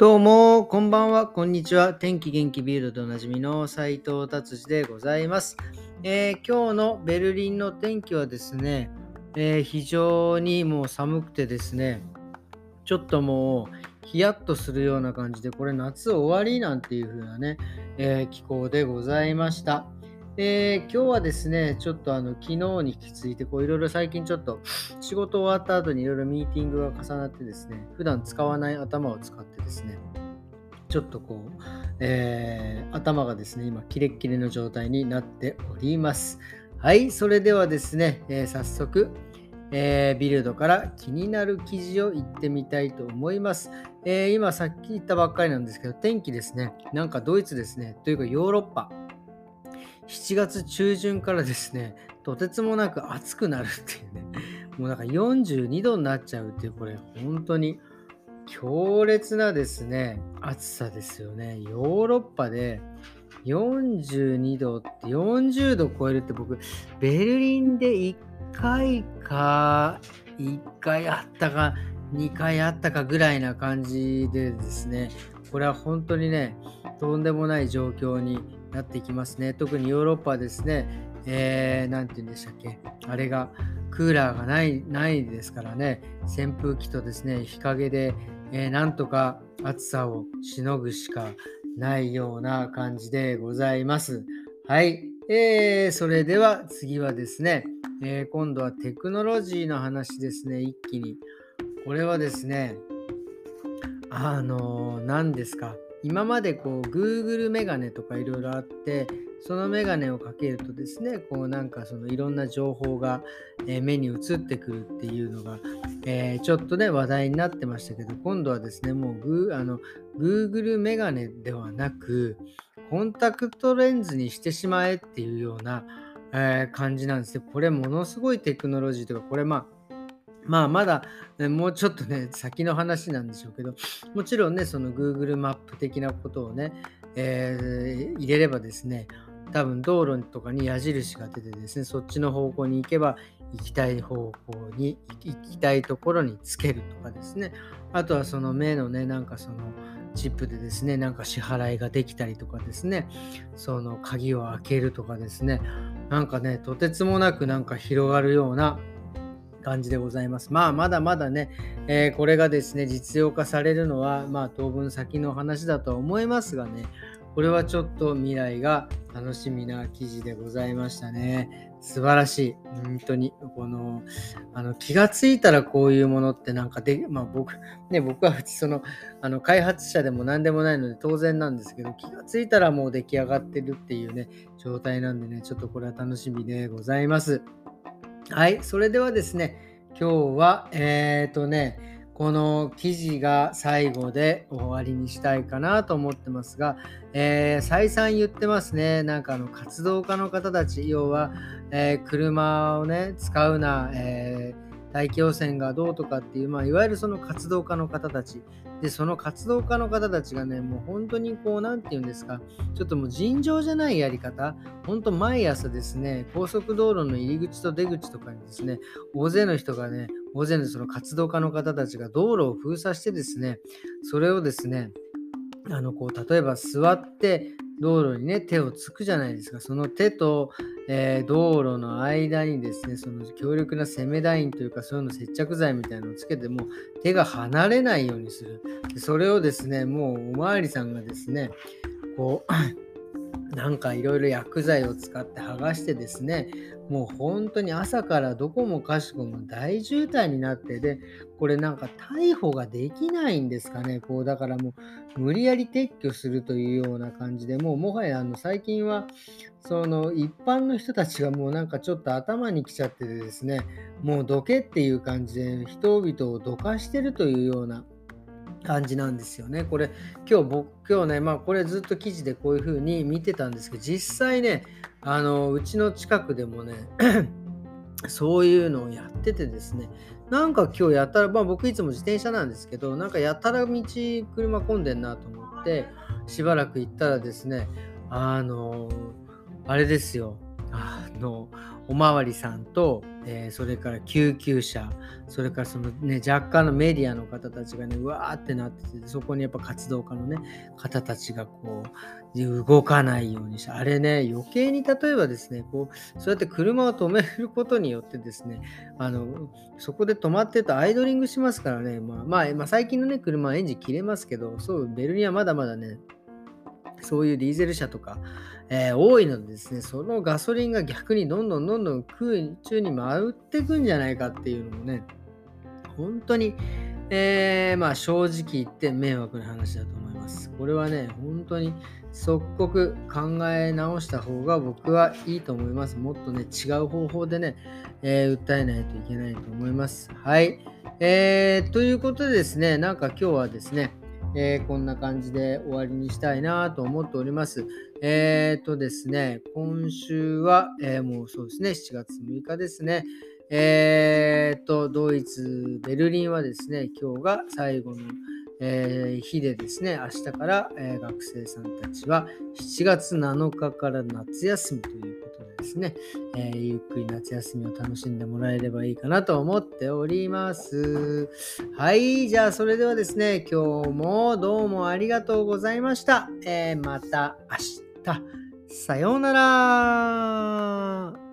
どうも、こんばんは、こんにちは。天気元気ビールドでおなじみの斉藤達治でございます、えー、今日のベルリンの天気はですね、えー、非常にもう寒くてですね、ちょっともうヒヤッとするような感じで、これ夏終わりなんていう風なね、えー、気候でございました。えー、今日はですね、ちょっとあの昨日に引き続いて、こういろいろ最近ちょっと仕事終わった後にいろいろミーティングが重なってですね、普段使わない頭を使ってですね、ちょっとこう、えー、頭がですね、今キレッキレの状態になっております。はい、それではですね、えー、早速、えー、ビルドから気になる記事を言ってみたいと思います、えー、今さっき言ったばっかりなんですけど、天気ですね、なんかドイツですね、というかヨーロッパ、7月中旬からですね、とてつもなく暑くなるっていうね、もうなんか42度になっちゃうっていう、これ本当に強烈なですね、暑さですよね。ヨーロッパで42度って40度超えるって僕、ベルリンで1回か、1回あったか、2回あったかぐらいな感じでですね、これは本当にね、とんでもない状況になってきますね。特にヨーロッパはですね、えー、て言うんでしたっけ、あれが、クーラーがないないですからね、扇風機とですね、日陰で、えー、なんとか暑さをしのぐしかないような感じでございます。はい。えー、それでは次はですね、えー、今度はテクノロジーの話ですね、一気に。これはですね、あの、何ですか？今までこう Google メガネとかいろいろあってそのメガネをかけるとですねこうなんかそのいろんな情報が、目に映ってくるっていうのが、えー、ちょっとね話題になってましたけど今度はですねもうグあの Google メガネではなくコンタクトレンズにしてしまえっていうような、えー、感じなんですね。これものすごいテクノロジーとかこれまあまあまだ、もうちょっとね、先の話なんでしょうけど、もちろんね、その Google マップ的なことをね、えー、入れればですね、多分道路とかに矢印が出てですね、そっちの方向に行けば、行きたい方向に、行きたいところにつけるとかですね、あとはその目のね、なんかその、チップでですね、なんか支払いができたりとかですね、その鍵を開けるとかですね、なんかね、とてつもなくなんか広がるような感じでございます。まあ、まだまだね、えー、これがですね、実用化されるのは、まあ、当分先の話だとは思いますがね、これはちょっと未来が楽しみな記事でございましたね。素晴らしい。本当に、この、あの、気がついたらこういうものってなんかで、まあ僕、ね、僕はその、あの、開発者でも何でもないので当然なんですけど、気がついたらもう出来上がってるっていうね、状態なんでね、ちょっとこれは楽しみでございます。はい、それではですね、今日は、えっ、ー、とね、この記事が最後で終わりにしたいかなと思ってますが、えー、再三言ってますね。なんかあの活動家の方たち、要は、えー、車をね、使うな、えー大気汚染がどうとかっていう、まあ、いわゆるその活動家の方たち。で、その活動家の方たちがね、もう本当にこう、なんて言うんですか、ちょっともう尋常じゃないやり方、本当毎朝ですね、高速道路の入り口と出口とかにですね、大勢の人がね、大勢のその活動家の方たちが道路を封鎖してですね、それをですね、あのこう例えば座って道路にね、手をつくじゃないですか。その手と、えー、道路の間にですね、その強力な攻めラインというか、そういうの接着剤みたいなのをつけても、手が離れないようにする。でそれをですね、もうおまわりさんがですね、こう、なんかいろいろ薬剤を使って剥がしてですね、もう本当に朝からどこもかしこも大渋滞になってで、これなんか逮捕ができないんですかね。こうだからもう無理やり撤去するというような感じで、もうもはやあの最近はその一般の人たちがもうなんかちょっと頭にきちゃっててですね、もうどけっていう感じで人々をどかしてるというような感じなんですよね。これ今日僕今日ねまあこれずっと記事でこういう風に見てたんですけど実際ねあのうちの近くでもね そういうのをやっててですねなんか今日やったらまあ僕いつも自転車なんですけどなんかやたら道車混んでんなと思ってしばらく行ったらですねあのあれですよ。あのおまわりさんと、えー、それから救急車、それからそのね、若干のメディアの方たちがね、うわーってなってて、そこにやっぱ活動家のね、方たちがこう、動かないようにして、あれね、余計に例えばですね、こう、そうやって車を止めることによってですね、あの、そこで止まってるとアイドリングしますからね、まあ、まあ、まあ、最近のね、車はエンジン切れますけど、そう、ベルリンはまだまだね、そういうディーゼル車とか、えー、多いのでですね、そのガソリンが逆にどんどんどんどん空中に回ってくんじゃないかっていうのもね、本当に、えー、まあ正直言って迷惑な話だと思います。これはね、本当に即刻考え直した方が僕はいいと思います。もっとね、違う方法でね、えー、訴えないといけないと思います。はい。えー、ということでですね、なんか今日はですね、えー、こんな感じで終わりにしたいなと思っております。えっ、ー、とですね、今週は、えー、もうそうですね、7月6日ですね。えっ、と、ドイツ、ベルリンはですね、今日が最後の、えー、日でですね、明日から、え、学生さんたちは7月7日から夏休みということですね、えー、ゆっくり夏休みを楽しんでもらえればいいかなと思っております。はい、じゃあそれではですね、今日もどうもありがとうございました。えまた明日。さようなら